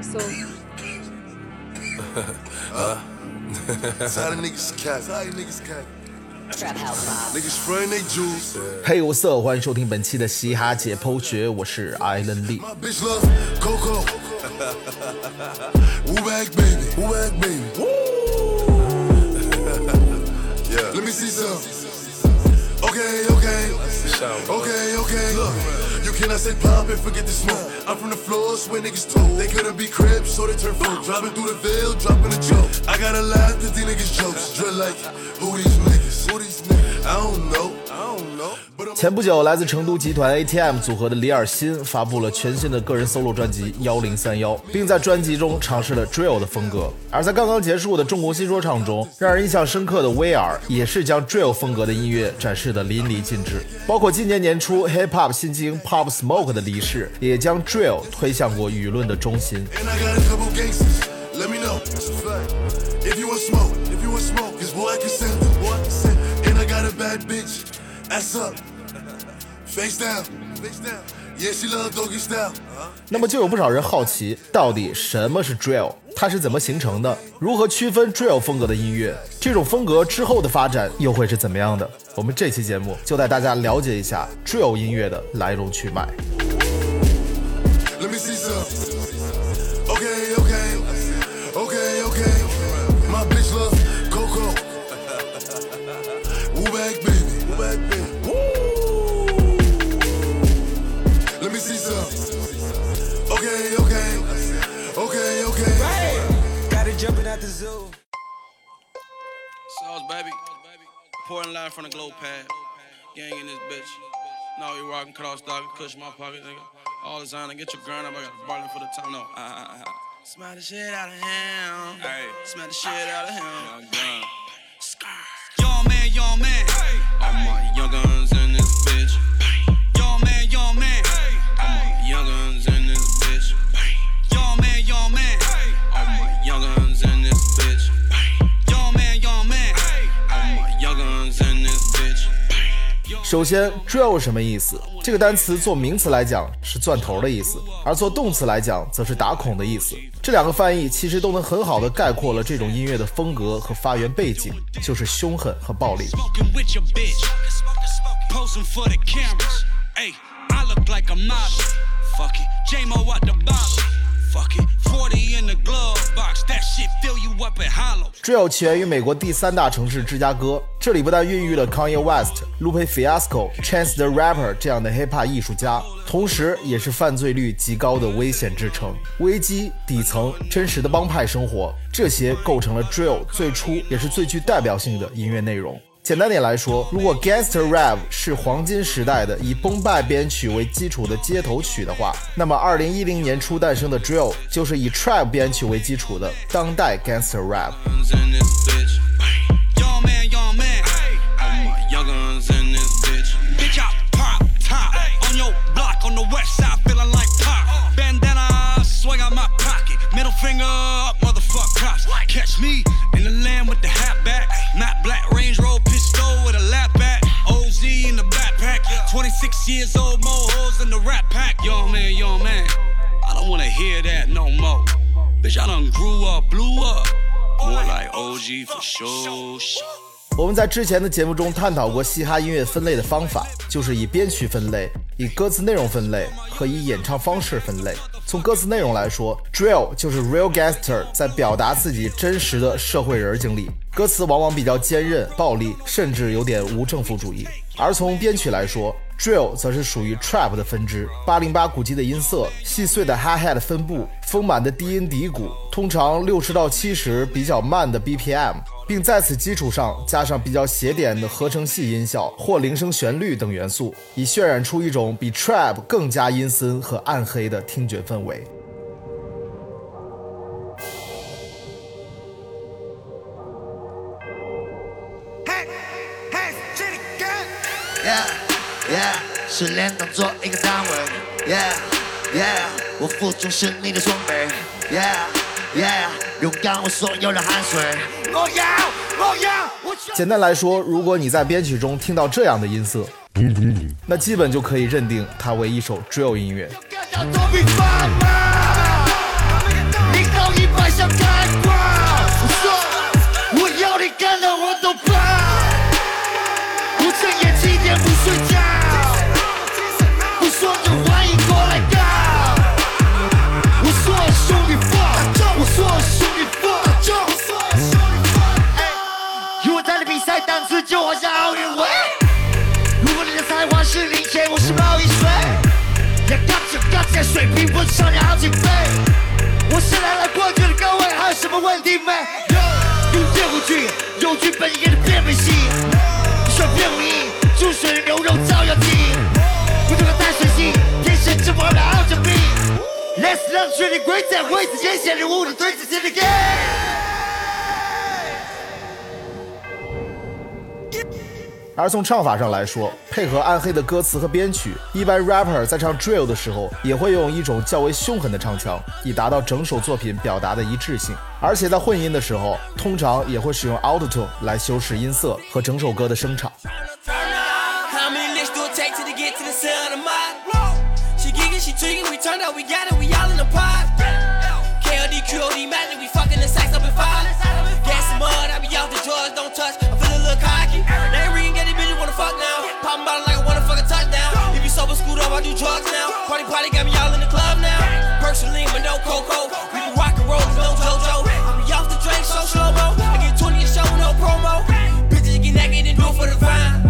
Axel. Tired of niggas cat. Tired of niggas cat. Trap House Mob. Niggas spraying they jewels. 嘿，我色，欢迎收听本期的嘻哈解剖学，我是艾伦利。My bitch love Coco. Woo back baby. Woo back baby. yeah. Let me see some. Okay, okay. Okay, okay. Look, you cannot say pop and forget the smoke. I'm from the floors where niggas told. They couldn't be cribs, so they turn folk. Driving through the veil, dropping a joke. I gotta laugh at these niggas' jokes. Drill like, who these niggas? Who these niggas? I don't know. 前不久，来自成都集团 ATM 组合的李尔新发布了全新的个人 solo 专辑《幺零三幺》，并在专辑中尝试了 drill 的风格。而在刚刚结束的中国新说唱中，让人印象深刻的威尔也是将 drill 风格的音乐展示的淋漓尽致。包括今年年初 hip hop 新精 Pop Smoke 的离世，也将 drill 推向过舆论的中心。Bad bitch. 那么就有不少人好奇，到底什么是 drill？它是怎么形成的？如何区分 drill 风格的音乐？这种风格之后的发展又会是怎么样的？我们这期节目就带大家了解一下 drill 音乐的来龙去脉。No, we rockin' cut off stock, cush my pocket, nigga. All designer, get your grind up. I got a barlin for the time. No, uh, uh, uh. Smell the shit out of him. Hey. Smell the shit out of him. Scar. Yo, man, yo, man. All my young guns 首先，drill 什么意思？这个单词做名词来讲是钻头的意思，而做动词来讲则是打孔的意思。这两个翻译其实都能很好的概括了这种音乐的风格和发源背景，就是凶狠和暴力。Smoking with your bitch. Posing Forty in the glove box. That shit fill you up at hollow. drill 起源于美国第三大城市芝加哥，这里不但孕育了 Kanye West、Lupe Fiasco、Chance the Rapper 这样的 hip hop 艺术家，同时也是犯罪率极高的危险之城。危机、底层、真实的帮派生活，这些构成了 drill 最初也是最具代表性的音乐内容。简单点来说，如果 Gangster Rap 是黄金时代的以崩败编曲为基础的街头曲的话，那么2010年初诞生的 Drill 就是以 Trap 编曲为基础的当代 Gangster Rap。Bitch, I done grew up, blew up. More like OG for sure. 我们在之前的节目中探讨过嘻哈音乐分类的方法，就是以编曲分类、以歌词内容分类和以演唱方式分类。从歌词内容来说，drill 就是 real gangster 在表达自己真实的社会人经历，歌词往往比较坚韧、暴力，甚至有点无政府主义。而从编曲来说，drill 则是属于 trap 的分支，八零八鼓机的音色，细碎的 hi hat 分布，丰满的低音底鼓，通常六十到七十比较慢的 BPM。并在此基础上加上比较写点的合成器音效或铃声旋律等元素，以渲染出一种比 trap 更加阴森和暗黑的听觉氛围。Yeah, 做一个单位我服从是你的装备我所有的汗水，我要我要。简单来说，如果你在编曲中听到这样的音色，那基本就可以认定它为一首 drill 音乐。我，我不睡觉。说着欢迎来我兄弟我兄弟我兄弟有我在的比赛档次就好像奥运会如果你的才华是零钱我是水平不是好几倍我是来冠军的还有什么问题没有用这部剧有剧本演绎变比戏 Let's not treat it great，在位置间显人物的对子进的 game。而从唱法上来说，配合暗黑的歌词和编曲，一般 rapper 在唱 drill 的时候，也会用一种较为凶狠的唱腔，以达到整首作品表达的一致性。而且在混音的时候，通常也会使用 auto tune 来修饰音色和整首歌的声场。It tweaking, we turned out, we got it, we all in the pot. KLD, QOD, magic, we fucking the sacks up in five. Gas and mud, I be off the drugs, don't touch. I'm feeling a little cocky. They ring, get these bitches wanna fuck now. Poppin' bottle like I wanna fuck a touchdown. If you sober, scoot up, I do drugs now. Party, party, got me all in the club now. Personally, but no cocoa. We be rockin' rollin', no JoJo. I be off the drink, so slow mo. I get 20 a show, no promo. Bitches get naked and do it for the vine.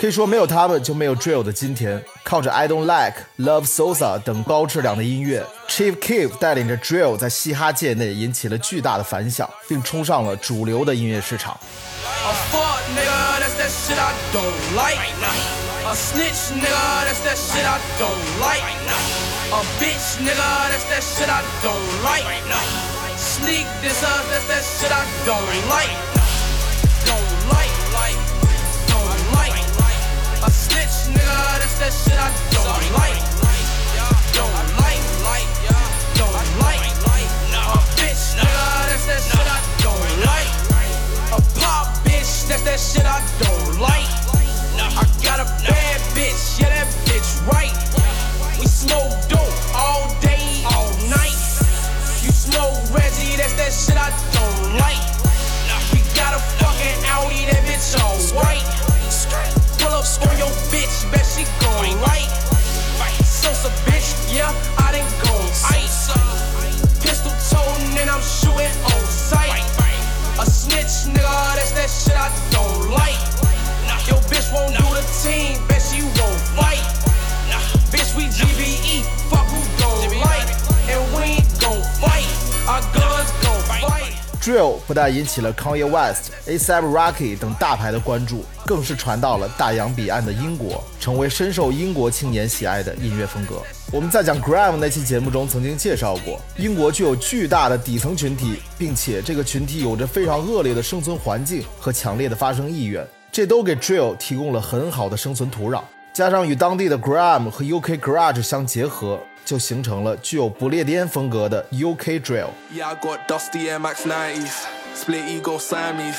可以说没有他们就没有 drill 的今天。靠着 I Don't Like、Love Sosa 等高质量的音乐，Chief Keef 带领着 drill 在嘻哈界内引起了巨大的反响，并冲上了主流的音乐市场。 A fuck nigga, that's that shit I don't like. A snitch nigga, that's that shit I don't like. A bitch nigga, that's that shit I don't like. Sneak this up, that's that shit I don't like. Don't like, like, don't like. A snitch nigga, that's that shit I don't like. Don't like, like, don't like. A bitch nigga, that's that shit I don't like. A pop bitch, that's that shit I don't like. I got a bad bitch, yeah, that bitch right. We smoke dope all day, all night. You smoke Reggie, that's that shit I don't like. yeah, I done gon' ice. Pistol toting and I'm shooting on sight. A snitch, nigga, that's that shit I don't like. Your bitch won't do the team, bet she won't fight. Bitch, we GBE, fuck who gon' like. And we ain't gon' fight, our guns gon' fight. drill 不但引起了 Kanye West、A$AP Rocky 等大牌的关注，更是传到了大洋彼岸的英国，成为深受英国青年喜爱的音乐风格。 我们在讲 Grime 那期节目中曾经介绍过，英国具有巨大的底层群体，并且这个群体有着非常恶劣的生存环境和强烈的发声意愿，这都给 drill 提供了很好的生存土壤。加上与当地的 Grime 和 UK Garage 相结合，就形成了具有不列颠风格的 UK drill。Yeah, I got dusty Air Max 90s, split ego Siamese.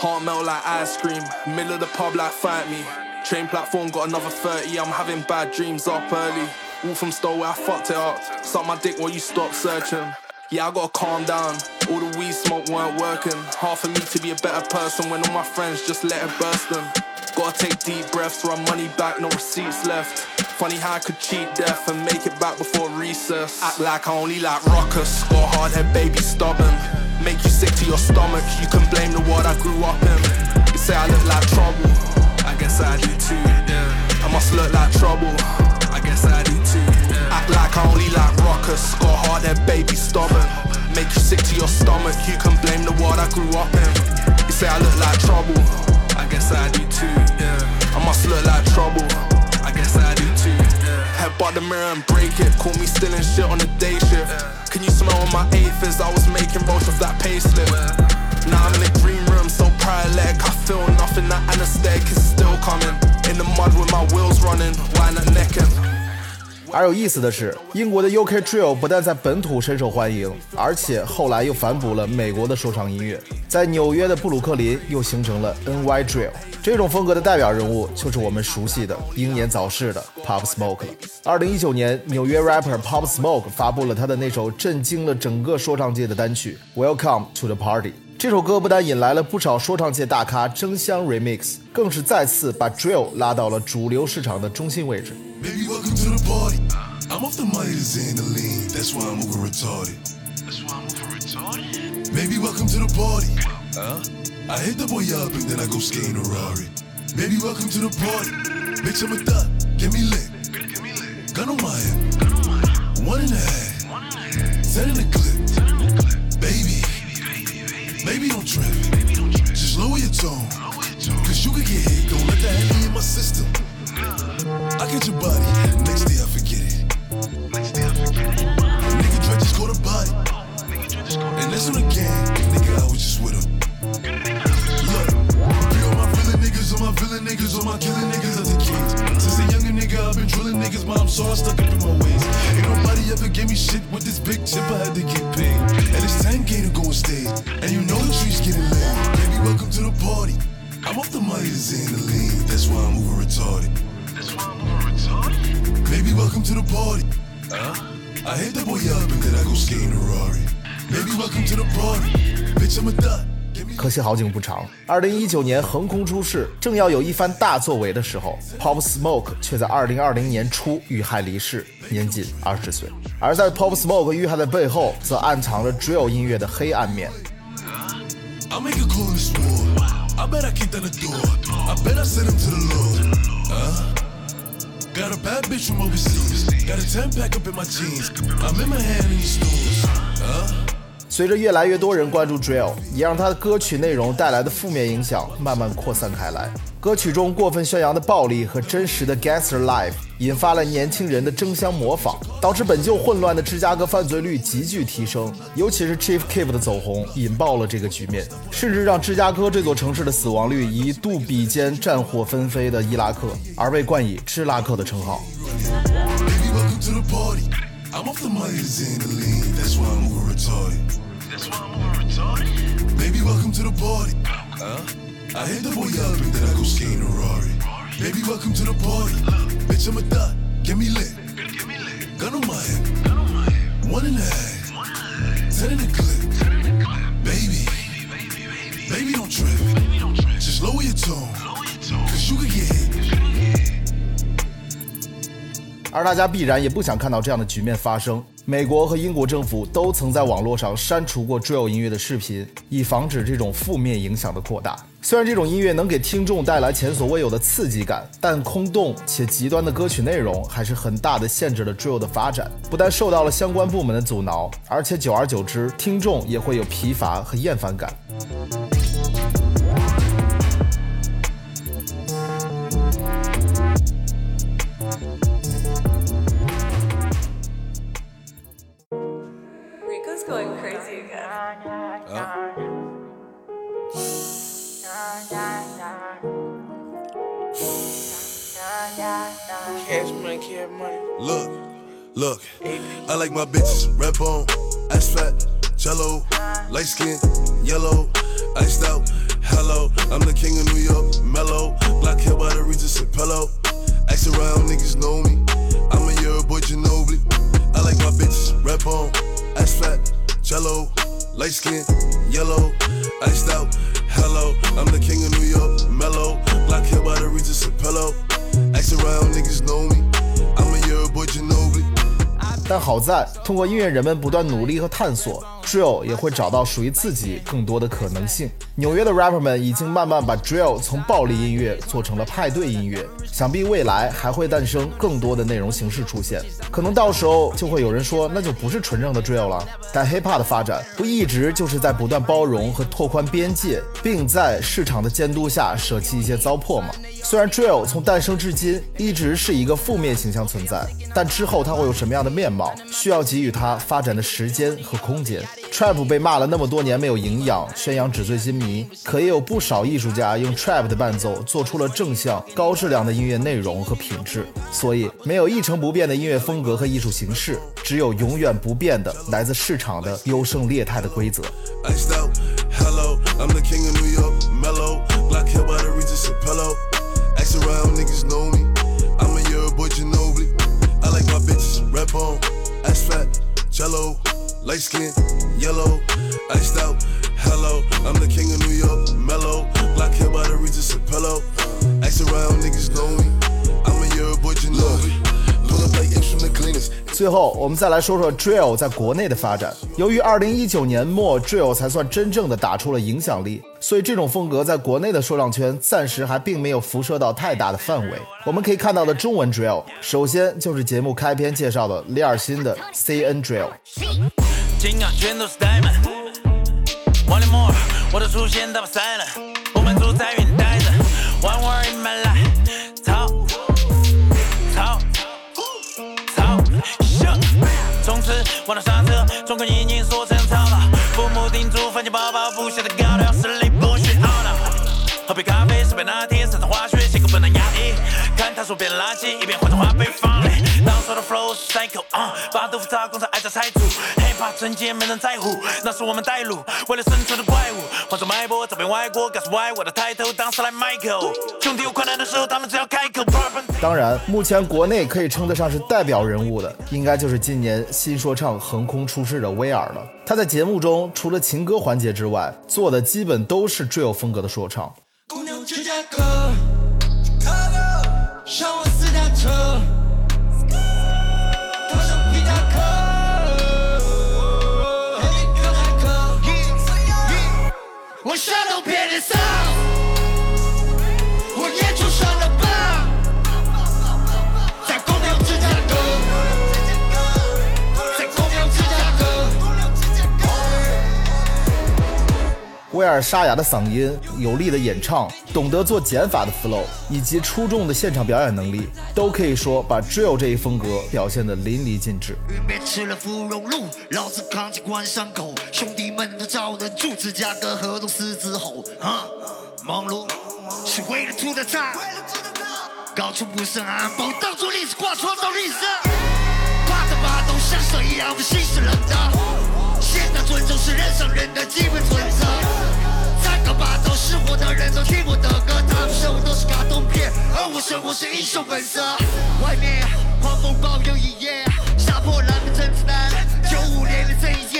Heart melt like ice cream, middle of the pub like fight me. Train platform got another 30, I'm having bad dreams up early. Walk from store where I fucked it up. Suck my dick while you stop searching. Yeah, I gotta calm down. All the weed smoke weren't working. Hard for me to be a better person when all my friends just let it burst them. Gotta take deep breaths, run money back, no receipts left. Funny how I could cheat death and make it back before recess. Act like I only like rockers. Got a hard head, baby, stubborn. Make you sick to your stomach. You can blame the world I grew up in. You say I look like trouble. I guess I do too. Yeah. I must look like trouble. I guess I do too. Yeah. Act like I only like rockers. Got hard head, baby, stubborn. Make you sick to your stomach. You can blame the world I grew up in. You say I look like trouble. I guess I do too. Yeah. I must look like trouble. I guess I do too. Yeah. Headbutt the mirror and break it. Call me stealing shit on the day shift. Can you smell on my as I was making roast of that payslip? Now I'm in a green room, so paralytic. I feel nothing. That anesthetic is still coming. In the mud with my wheels running. Why not necking? 而有意思的是，英国的 UK Drill 不但在本土深受欢迎，而且后来又反哺了美国的说唱音乐，在纽约的布鲁克林又形成了 NY Drill。这种风格的代表人物就是我们熟悉的英年早逝的 Pop Smoke 了。二零一九年，纽约 rapper Pop Smoke 发布了他的那首震惊了整个说唱界的单曲《Welcome to the Party》。这首歌不但引来了不少说唱界大咖争相 remix，更是再次把 drill 拉到了主流市场的中心位置。Baby, Baby, don't trip. Just lower your tone. Cause you could get hit. Don't let that be in my system. I get your body. Next day I forget it. Next day I forget it. Nigga, try just go to body. 可惜好景不长，二零一九年横空出世，正要有一番大作为的时候，Pop Smoke 却在二零二零年初遇害离世，年仅二十岁。而在 Pop Smoke 遇害的背后，则暗藏着 drill 音乐的黑暗面。Got a bad bitch from overseas. Got a 10 pack up in my jeans. I'm in my hand in these stores. Huh? 随着越来越多人关注 drill，也让他的歌曲内容带来的负面影响慢慢扩散开来。歌曲中过分宣扬的暴力和真实的 gangster life，引发了年轻人的争相模仿，导致本就混乱的芝加哥犯罪率急剧提升。尤其是 Chief Keef 的走红，引爆了这个局面，甚至让芝加哥这座城市的死亡率一度比肩战火纷飞的伊拉克，而被冠以“支拉克”的称号。To the party. Huh? I hit the boy up and then I go skating a Rari. Baby, welcome to the party. Bitch, I'm a thot. Get me lit. Give me lit. Gun on my hip. Gun on my. One and a half. One and a half. Ten in the 而大家必然也不想看到这样的局面发生。美国和英国政府都曾在网络上删除过 drill 音乐的视频，以防止这种负面影响的扩大。虽然这种音乐能给听众带来前所未有的刺激感，但空洞且极端的歌曲内容还是很大的限制了 drill 的发展。不但受到了相关部门的阻挠，而且久而久之，听众也会有疲乏和厌烦感。jello, light skin, yellow, iced out. Hello, I'm the king of New York, mellow. Black hair by the Regis and pillow. Ask around, niggas know me. I'm a year boy, Ginobili. 但好在，通过音乐人们不断努力和探索 ，drill 也会找到属于自己更多的可能性。纽约的 rapper 们已经慢慢把 drill 从暴力音乐做成了派对音乐，想必未来还会诞生更多的内容形式出现。可能到时候就会有人说，那就不是纯正的 drill 了。但 hip hop 的发展不一直就是在不断包容和拓宽边界，并在市场的监督下舍弃一些糟粕吗？虽然 drill 从诞生至今一直是一个负面形象存在，但之后它会有什么样的面貌，需要给予它发展的时间和空间。Trap 被骂了那么多年没有营养，宣扬纸醉金迷，可也有不少艺术家用 Trap 的伴奏做出了正向、高质量的音乐内容和品质。所以，没有一成不变的音乐风格和艺术形式，只有永远不变的来自市场的优胜劣汰的规则。I know hello light skin, yellow. Iced out, hello, I'm the king of New York, mellow. Black hair by the Regis and pillow. Ask around, niggas know me. I'm a year boy, Ginobili. Pull up like apes from the cleaners. 最后，我们再来说说 drill 在国内的发展。由于2019年末 drill 才算真正的打出了影响力，所以这种风格在国内的说唱圈暂时还并没有辐射到太大的范围。我们可以看到的中文 drill，首先就是节目开篇介绍的李尔新的 CN drill。金啊，全都是 diamond。One more，我的出现打破 silent，不满足在原待着。One word in my life，操操操，shut。从此忘了刹车，中国眼睛缩成草稿，父母叮嘱放进包包，不晓得高调实力不许懊恼。喝杯咖啡，是杯拿铁，身上滑雪，写个不能压抑。看他说变垃圾，一边换着花被放嘞。当说的 flow 是 cycle，啊、把豆腐渣工厂挨着拆除。成见没人在乎，那是我们带路，为了生存的怪物。换着脉搏，走遍外国，告诉 why 我的抬头，当时来 Michael。兄弟有困难的时候，他们只要开口。当然，目前国内可以称得上是代表人物的，应该就是今年新说唱横空出世的威尔了。他在节目中除了情歌环节之外，做的基本都是 drill 风格的说唱。威尔沙哑的嗓音、有力的演唱、懂得做减法的 flow，以及出众的现场表演能力，都可以说把 drill 这一风格表现得淋漓尽致。云边吃了芙蓉露，老子扛起关伤口，兄弟们都找人住，芝加哥河东狮子吼啊！忙碌是为了图的财，高处不胜寒，不当作历史挂创造历史。怕的把都像蛇一样的心是冷的，现在尊重是人上人的基本准则。把都是我的人都听我的歌，他们生活都是卡通片，而我生活是英雄本色。外面狂风暴雨一夜，杀破狼的甄子丹，九五年的这一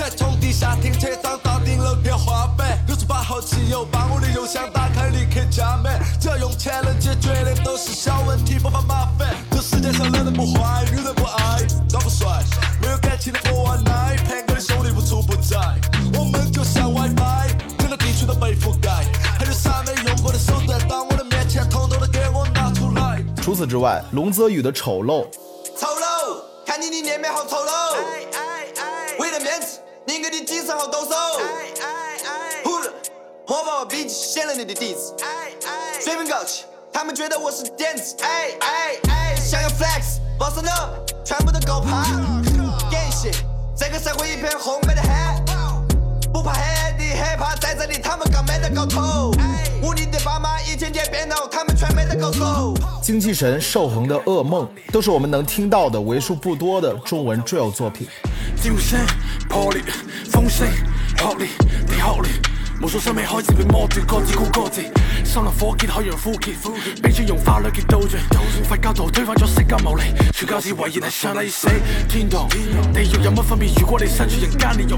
对起来从地下停车场到顶楼天花板，六十八号汽油把我的油箱打开立刻加满，只要用钱能解决的都是小问题，不怕麻烦。这世界上男人不坏，女人不爱，长不帅，没有感情的不玩奶，盘哥的兄弟无处不在。我们就像 WiFi，整个地区都被覆盖，还有啥没用过的手段，到我的面前统统都给我拿出来。除此之外，龙泽宇的、丑陋，觉得我是电子。哎哎哎，想要 flex，boss up，全部都够怕。感谢这个社会一片红白的黑，不怕黑的害怕在这里，他们刚没得搞头。屋里的爸妈一天天变老，他们全没得搞头。精气神、寿恒的噩梦，都是我们能听到的为数不多的中文 drill 作品。精神、魄力、丰盛、活力、的活力，无数生命开始被磨断，各自顾各自。森林火热，海洋枯竭，被尊融化两极倒转。佛教徒推翻咗释迦牟尼，传教士遗言系上帝死。天堂、地狱有乜分别？如果你身处人间炼狱，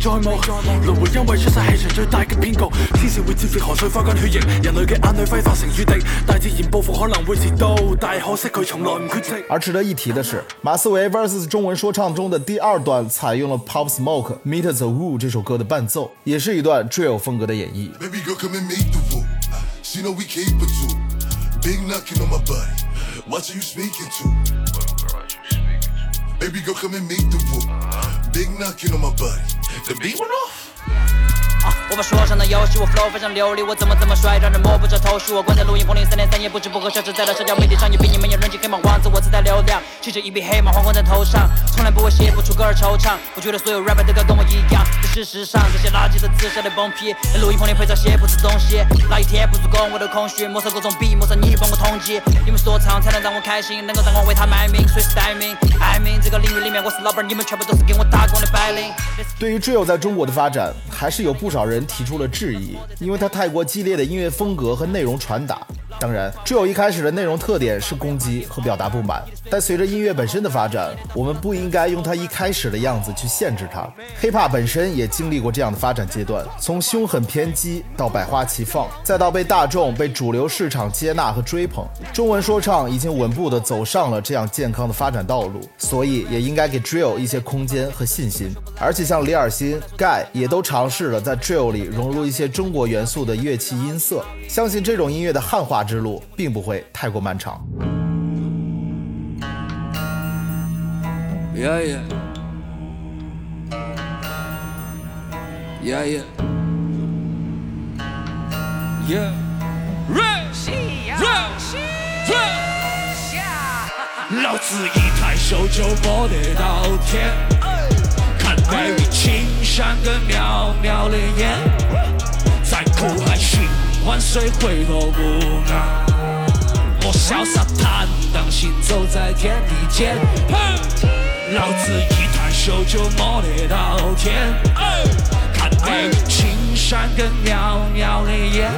再冇轮回，因为出世系场最大嘅骗局。天使会接住河水化干血液，人类嘅眼泪挥发成雨滴。大自然报复可能会迟到，但可惜佢从来唔缺席。而值得一提的是，马思唯 vs 中文说唱中的第二段采用了 Pop Smoke Meet the Woo 这首歌的伴奏，也是一段 drill 风格的演绎。Baby girl, come and meet the woo. She know we capable too. Big knocking on my body. Watch who you speaking to. Baby girl, come and meet the woo. Big knocking on my body. The beat went off. 我把说唱的游戏，我 flow 非常流利，我怎么怎么帅，让人摸不着头绪。我关在录音棚里三天三夜，不吃不喝，消失在了社交媒体上，也比你们有人气黑马王子，我自带流量，骑着一匹黑马皇冠在头上，从来不会写不出歌而惆怅。我觉得所有 rapper 都该跟我一样，但事实上这些垃圾的字写的崩批，在录音棚里拍照写不出东西，那一天不足够我的空虚，摸索各种笔，抹杀你帮我统计，你们说唱才能让我开心，能够让我为他卖命，随时待命。I mean 这个领域里面我是老板，你们全部都是给我打工的白领。对于 drill 在中国的发展，还是有不少人提出了质疑，因为它太过激烈的音乐风格和内容传达。当然，drill 一开始的内容特点是攻击和表达不满，但随着音乐本身的发展，我们不应该用它一开始的样子去限制它。hiphop 本身也经历过这样的发展阶段，从凶狠偏激到百花齐放，再到被大众、被主流市场接纳和追捧。中文说唱已经稳步地走上了这样健康的发展道路，所以也应该给 drill 一些空间和信心。而且像李尔辛、盖也都尝试了在 drill 里融入一些中国元素的乐器音色，相信这种音乐的汉化之路并不会太过漫长。Yeah, yeah. Yeah, yeah. Yeah. Rush! Rush! Rush! 老子一抬手就摸得到天，看美丽青山跟渺渺的烟，在苦海寻欢谁回头不岸？我潇洒坦荡行走在天地间，老子一抬手就摸得到天，看美丽青山跟袅袅的烟，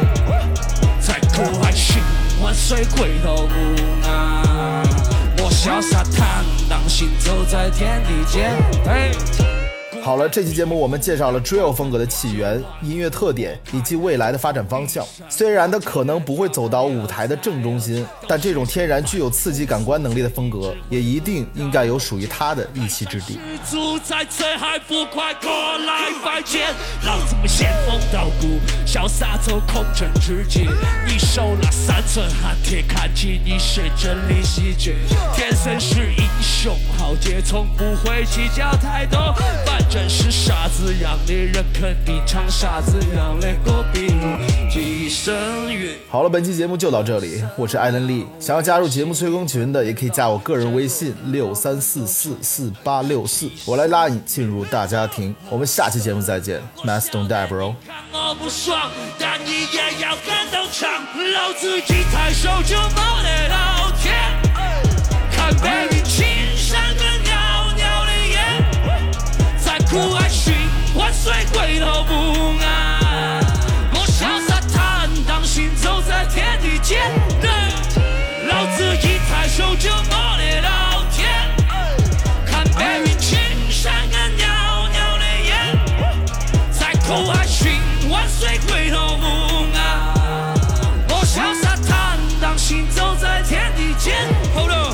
在苦海寻欢谁回头不岸？我潇洒坦荡行走在天地间。好了，这期节目我们介绍了 drill 风格的起源、音乐特点以及未来的发展方向。虽然它可能不会走到舞台的正中心，但这种天然具有刺激感官能力的风格，也一定应该有属于它的一席之地。老子们仙风道骨，潇洒走空城之际。你手拿三寸寒铁，看起你是真理细节。天生是英雄豪杰，从不会计较太多。反正是傻子样的人，肯定唱傻子样的歌，比如寄生鱼。好了，本期节目就到这里，我是艾伦利。想要加入节目催更群的，也可以加我个人微信六三四四四八六四，我来拉你进入大家庭。我们下期节目再见，Mass don't die bro。我不爽，但你也要跟到唱。老子一抬手就摸得到天，看苦海寻欢虽回头不岸我潇洒坦荡行走在天地间老子一抬手就摸得老天。看白云青山跟袅袅的烟在苦海寻万岁回头不岸我潇洒坦荡行走在天地间。hold on